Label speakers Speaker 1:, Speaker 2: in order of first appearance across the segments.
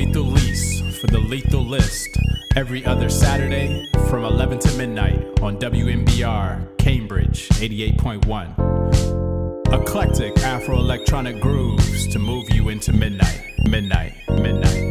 Speaker 1: Lethal Lisa for the Lethal List every other Saturday from 11 to midnight on WMBR Cambridge 88.1. Eclectic Afro electronic grooves to move you into midnight, midnight, midnight,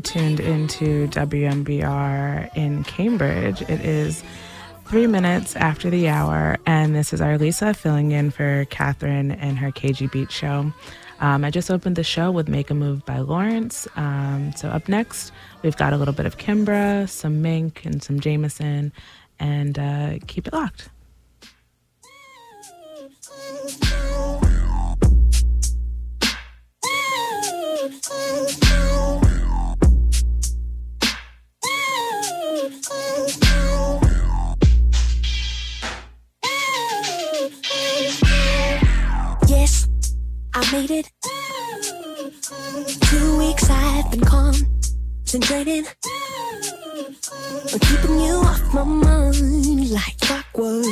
Speaker 2: tuned into WMBR in Cambridge. It is three minutes after the hour, and this is our Lisa filling in for Catherine and her KG Beat show. Um, I just opened the show with Make a Move by Lawrence. Um, so, up next, we've got a little bit of Kimbra, some Miink, and some JMSN, and uh, keep it locked.
Speaker 3: Yes, I made it. Two weeks I've been concentrating on keeping you off my mind like clockwork.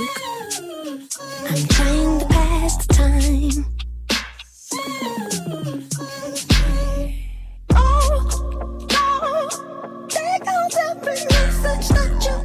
Speaker 3: I'm trying to pass the time.
Speaker 1: Stop, stop, stop,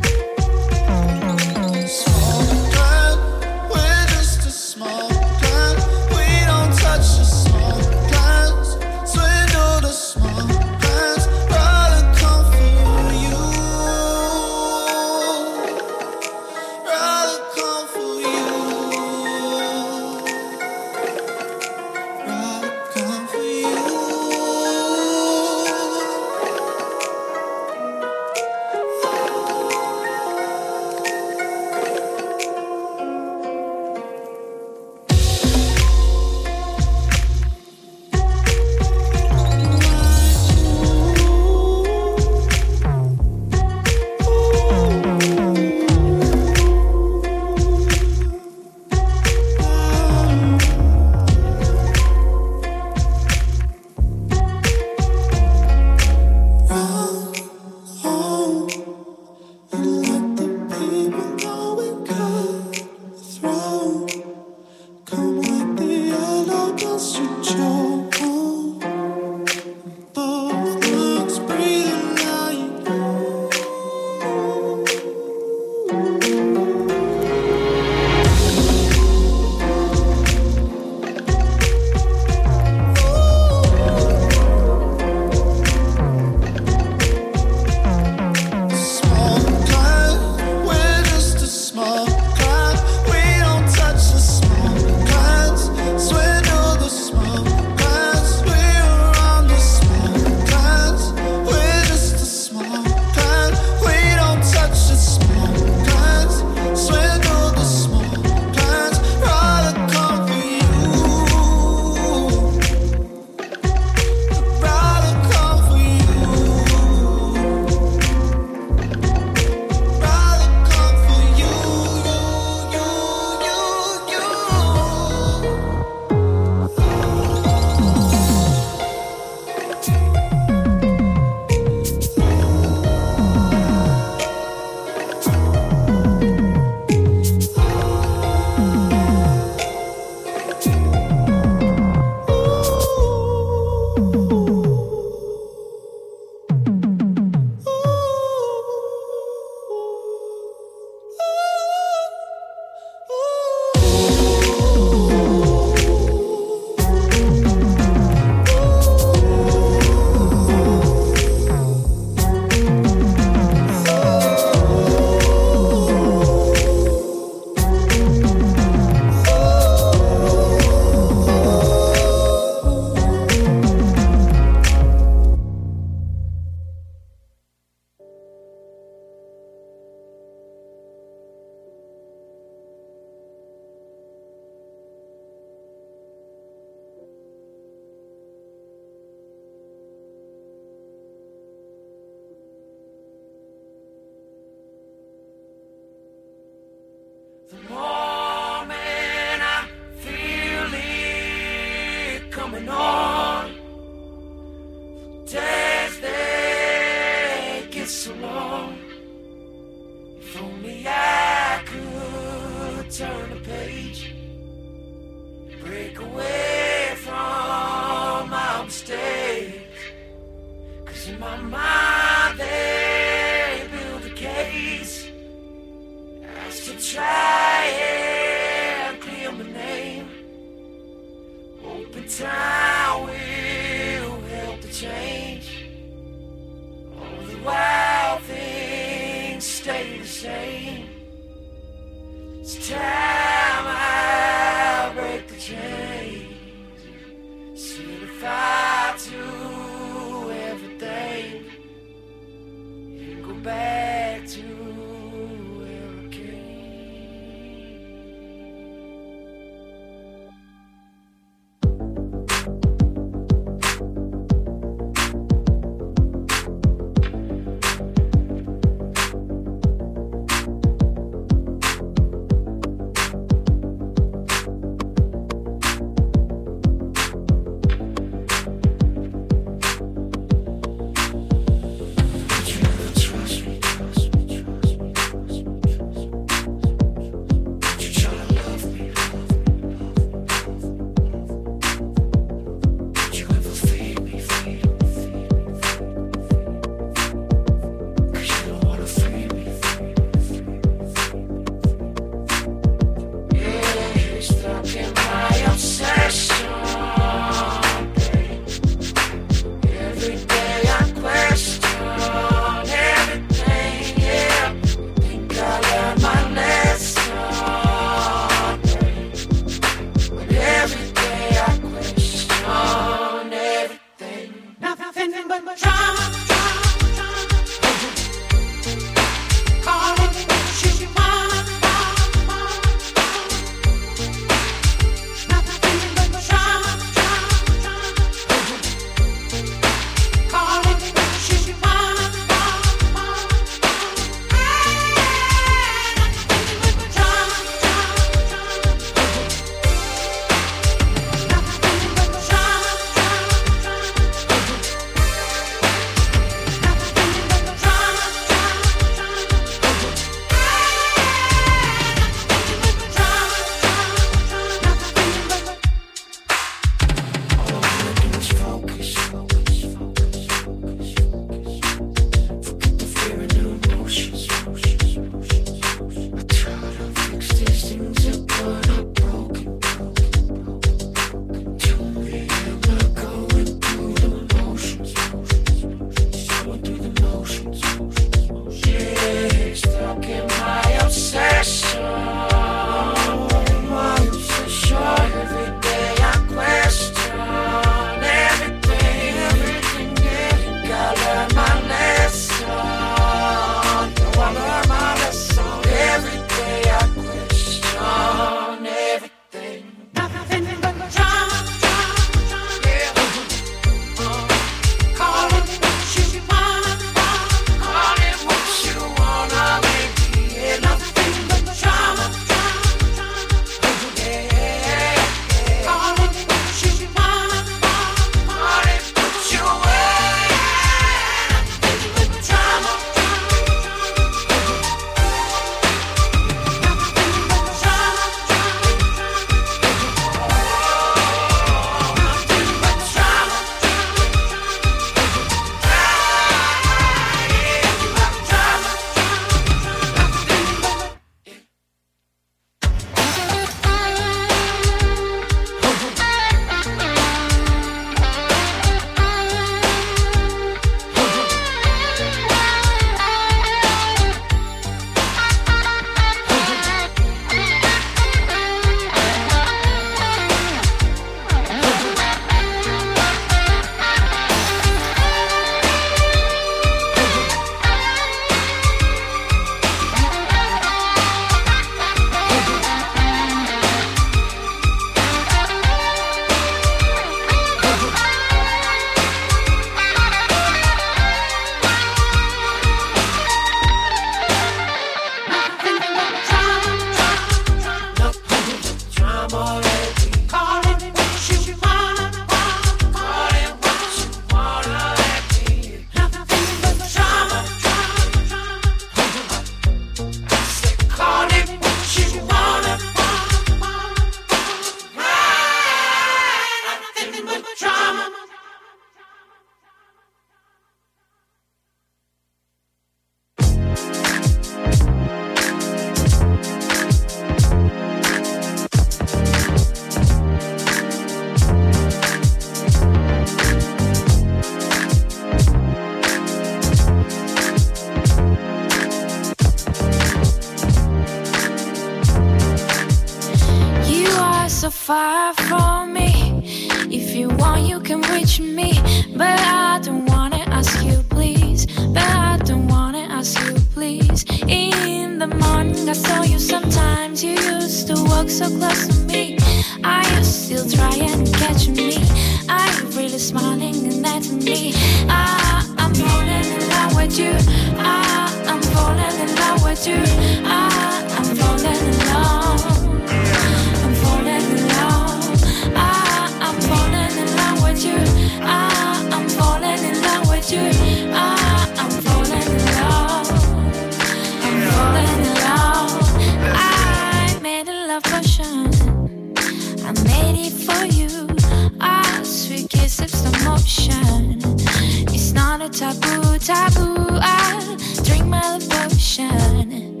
Speaker 1: taboo, taboo. I drink my love potion.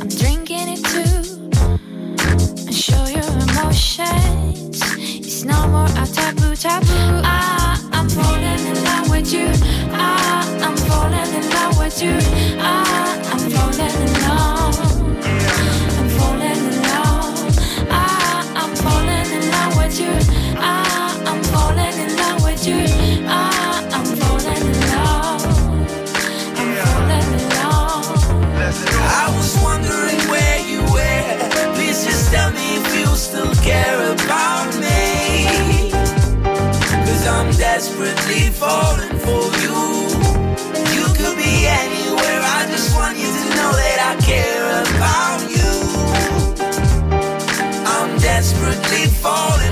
Speaker 1: I'm drinking it too. And show your emotions. It's no more a taboo, taboo. I, I'm falling in love with you. I, I'm falling in love with you. I, I'm falling in love. I'm falling in love. I, I'm falling in love with you. I, I'm falling in love with you.
Speaker 4: I, care about me. Cause I'm desperately falling for you. You could be anywhere, I just want you to know that I care about you. I'm desperately falling.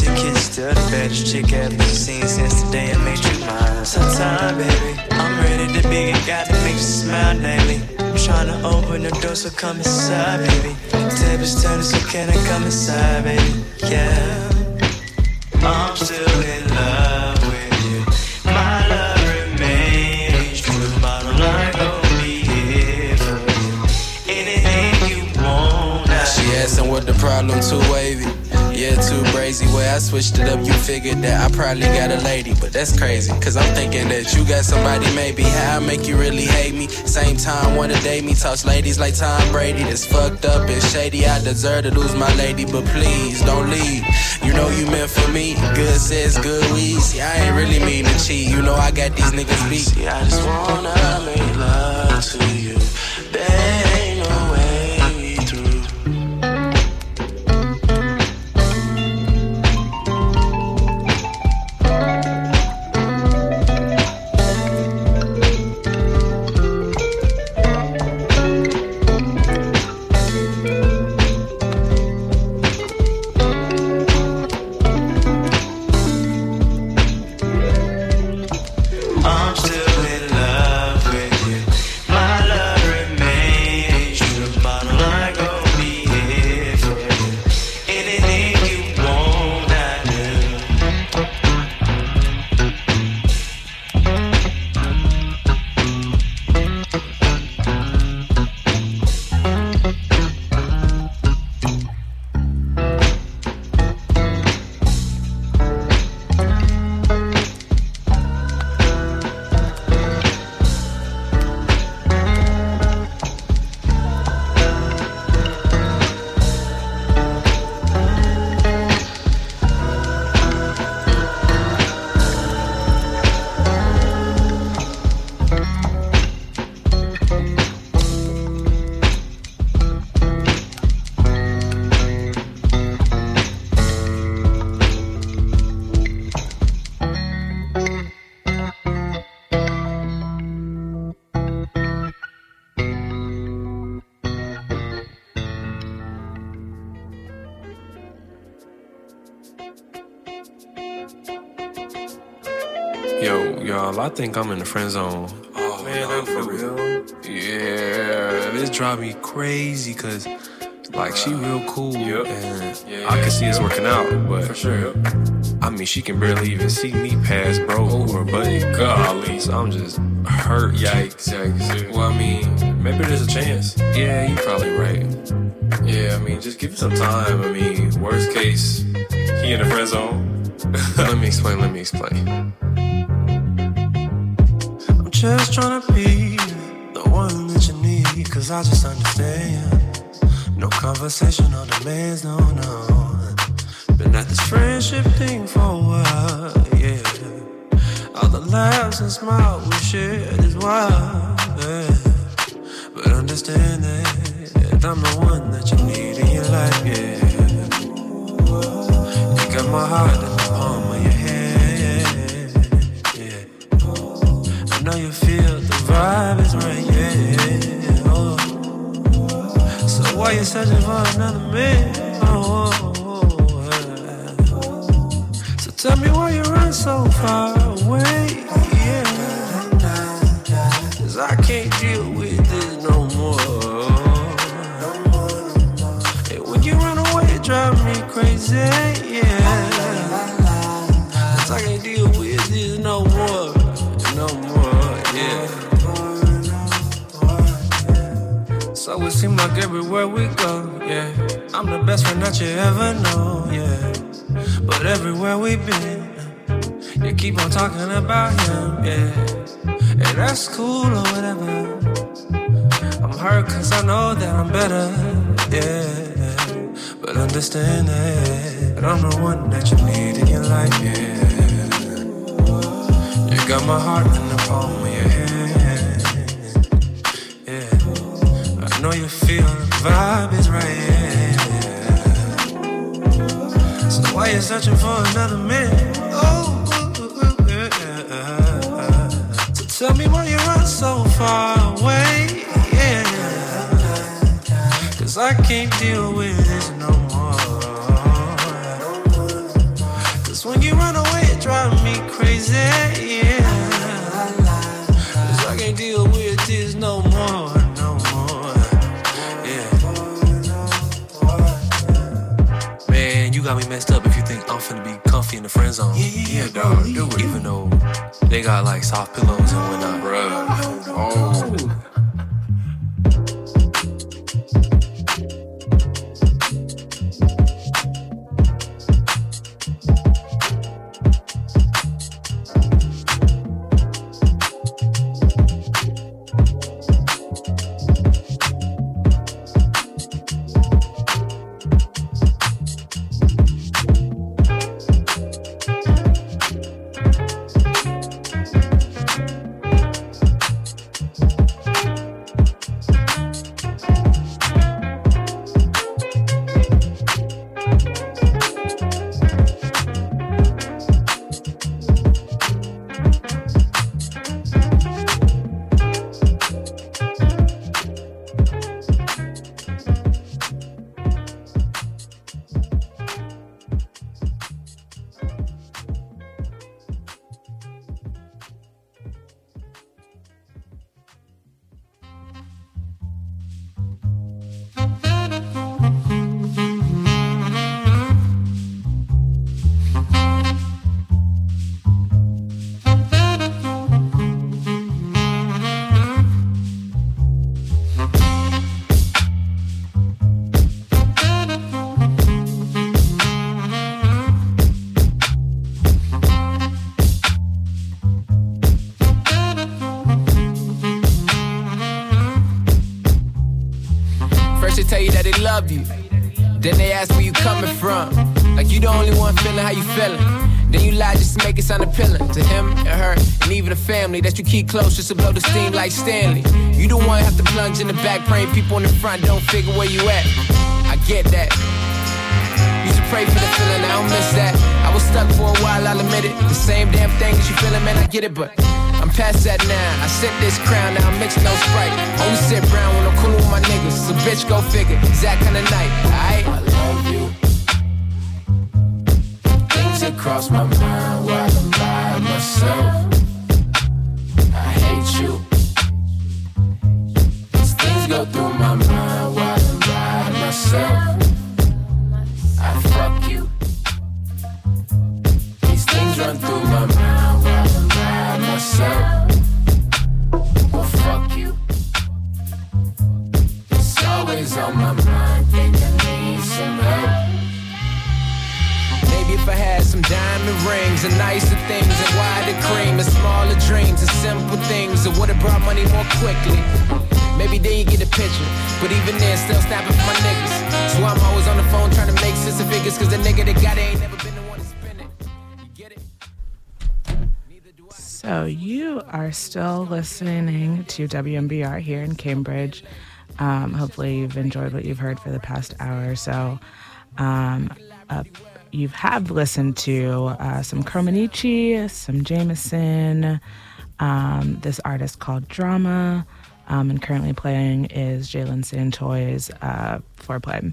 Speaker 5: Making you insecure. Still the baddest chick I've been seen since the I made you mine. Sometime, baby, I'm ready to begin. Got to make you smile daily. I'm trying to open the door, so come inside, baby. The Tables turning, so can I come inside, baby? Yeah. I'm still in love with you. My love remains true. Bottom line, gon' be here for you. Anything you want,
Speaker 6: She asking what the problem, too wavy. Yeah, too brazy. Way I switched it up, you figured that I probably got a lady, but that's crazy. Cause I'm thinking that you got somebody, maybe. How I make you really hate me? Same time, wanna date me. Touch ladies like Tom Brady. That's fucked up and shady. I deserve to lose my lady, but please don't leave. You know you meant for me. Good says good weed. See, I ain't really mean to cheat. You know I got these niggas beat.
Speaker 5: See, I just wanna I
Speaker 7: think I'm in the friend zone. Oh, man, for real? Yeah, this drive me crazy because, like, she real cool and I can see us working out, but for sure. I mean, she can barely even see me pass bro or buddy. Golly, so I'm just hurt. Yikes, yikes. Well, I mean, maybe there's a chance. Yeah, you probably right. Yeah, I mean, just give it some time. I mean, worst case, he in the friend zone. let me explain. Let me explain.
Speaker 8: Just trying to be the one that you need, cause I just understand. No conversation, no demands, no, no. Been at this friendship thing for a while, yeah. All the laughs and smiles we shared is wild, yeah. But understand that I'm the one that you need in your life, yeah. You got my heart know you feel the vibe is right, yeah. Oh. So why you searching for another man? Oh, yeah. So tell me why you run so far away, yeah. Cause I can't Everywhere we go, yeah. I'm the best friend that you ever know, yeah. But everywhere we've been, you keep on talking about him, yeah. And that's cool or whatever. I'm hurt cause I know that I'm better, yeah. But understand that I'm the one that you need in your life, yeah. You got my heart in the palm of your know you feel the vibe is right. So why you searching for another man? Oh. So tell me why you run so far away, yeah. Cause I can't deal with I'm finna be comfy in the friend zone. Yeah, yeah, yeah, dog. Do it. Even though they got like soft pillows and whatnot. Bruh. Oh.
Speaker 6: Keep close just to blow the steam like Stanley. You the one have to plunge in the back, praying people in the front don't figure where you at. I get that. You to pray for the feeling, I don't miss that. I was stuck for a while, I'll admit it. The same damn thing that you feeling, man, I get it, but I'm past that now. I sip this crown, now I'm mixing no sprite. Only sip brown when I'm cool with my niggas. So bitch, go figure. That kind of night, alright? I love you. Things my mind while I'm by myself. You. These things go through my mind while I'm by myself. Things, the nicer things, and wider cream, the smaller dreams, the simple things that would've brought money more quickly. Maybe then you get the picture, but even then, still snapping for my niggas. So I'm always on the phone trying to make sense of figures, cause the nigga that got it ain't never been the one to spend it. You get it?
Speaker 2: So you are still listening to WMBR here in Cambridge. Um, hopefully you've enjoyed what you've heard for the past hour or so. Um, uh, you have listened to uh, some Chromonicci, some JMSN, um, this artist called Drama, um, and currently playing is Jalen Santoy's uh, Foreplay.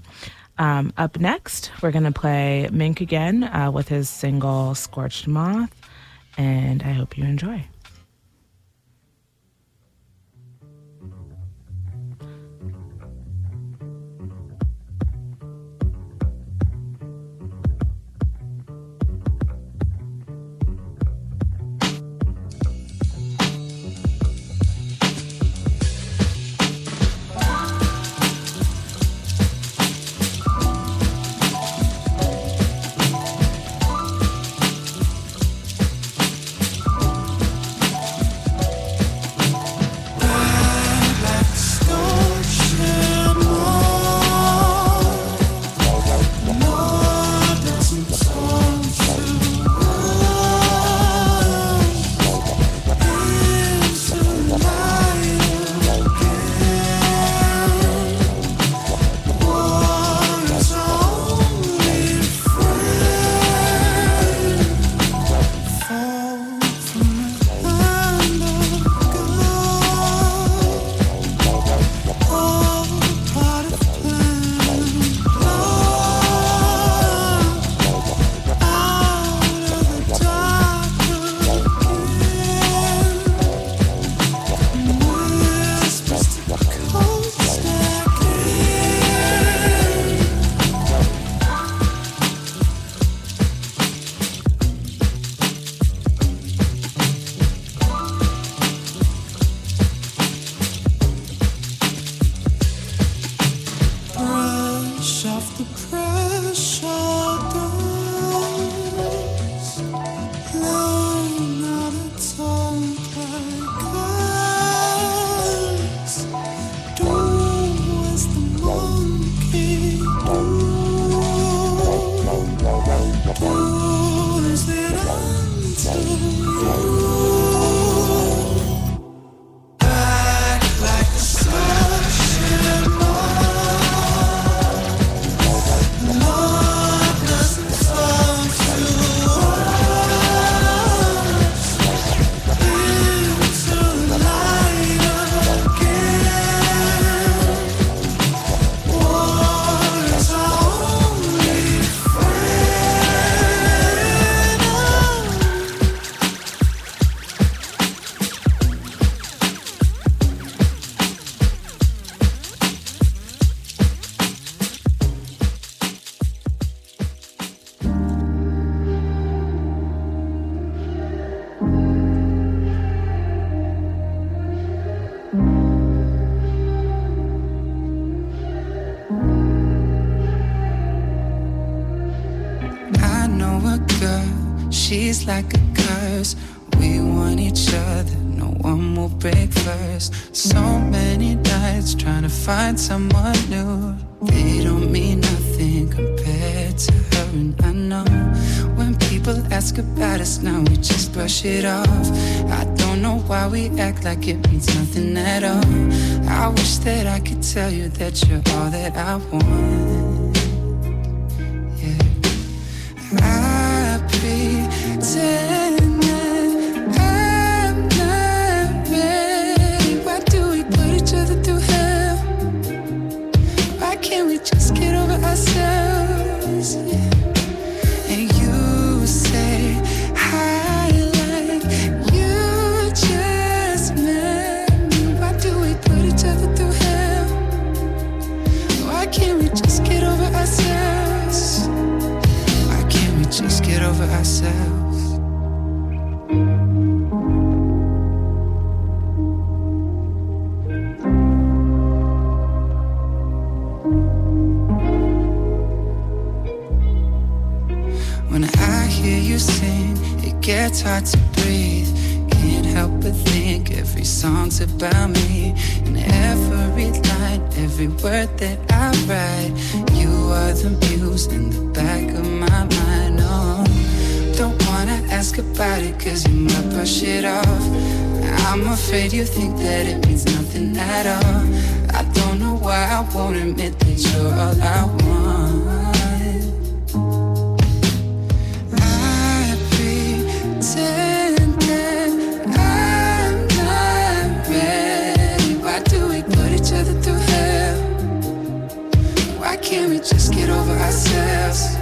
Speaker 2: Um, up next, we're going to play Miink again uh, with his single Scorched Moth, and I hope you enjoy.
Speaker 9: Like it means nothing at all. I wish that I could tell you that you're all that I want. Every word that I write, you are the muse in the back of my mind. Oh, don't wanna ask about it, cause you might brush it off. I'm afraid you think that it means nothing at all. I don't know why I won't admit that you're all I want. Just get over ourselves?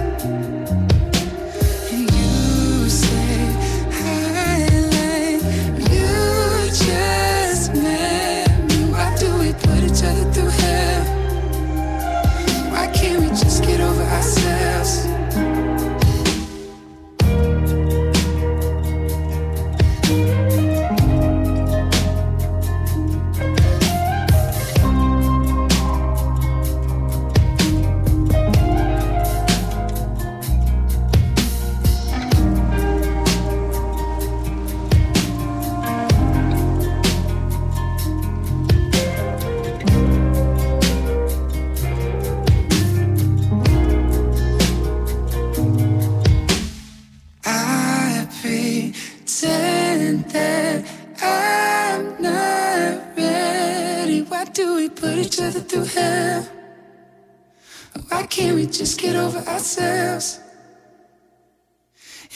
Speaker 9: Can't we just get over ourselves?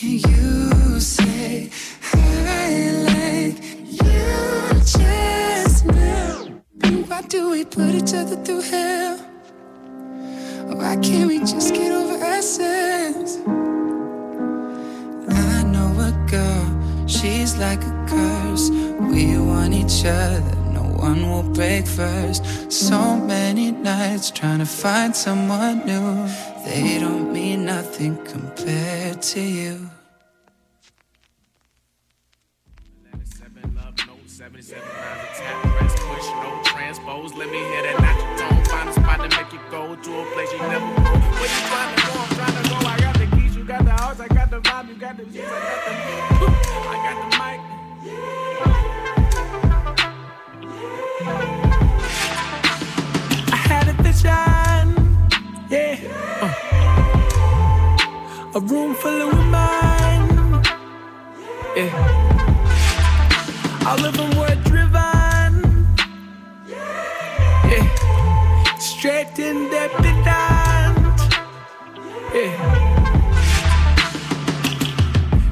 Speaker 9: And you say I like you just now. And why do we put each other through hell? Why can't we just get over ourselves? I know a girl, she's like a curse. We want each other, one will break first. So many nights trying to find someone new. They don't mean nothing compared to you.
Speaker 10: 77 love note, 77 lines of tap, press, push, no transpose. Let me that tone. Find a spot to make you go to a place you never. Where you to go? I'm trying to go. I got the keys, you got the house, I got the vibe, you got the juice, I got the, I got the yeah. Uh. A room full of women, yeah. All of them were driven. Yeah. Straight independent. Yeah.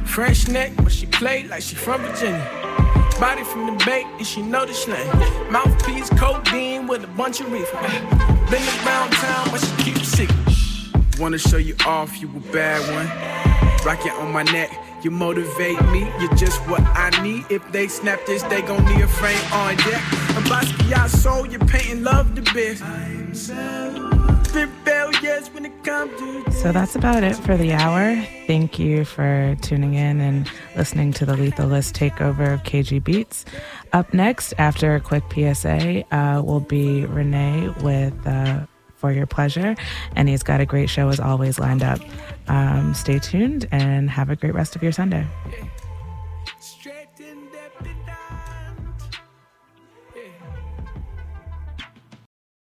Speaker 10: Fresh neck, but she played like she from Virginia. Body from the Bay, and she know the slang. Mouthpiece, codeine with a bunch of reefer. Been around town, but she keep it secret. Wanna show you off, you a bad one. Rock it on my neck, you motivate me. You're just what I need. If they snap this, they gon' need a frame on deck. And Basquiat soul, you're painting love the best.
Speaker 2: So that's about it for the hour. Thank you for tuning in and listening to the Lethal List takeover of KG Beats. Up next, after a quick PSA, uh, will be Renee with uh, For Your Pleasure, and he's got a great show as always lined up. Um, stay tuned and have a great rest of your Sunday.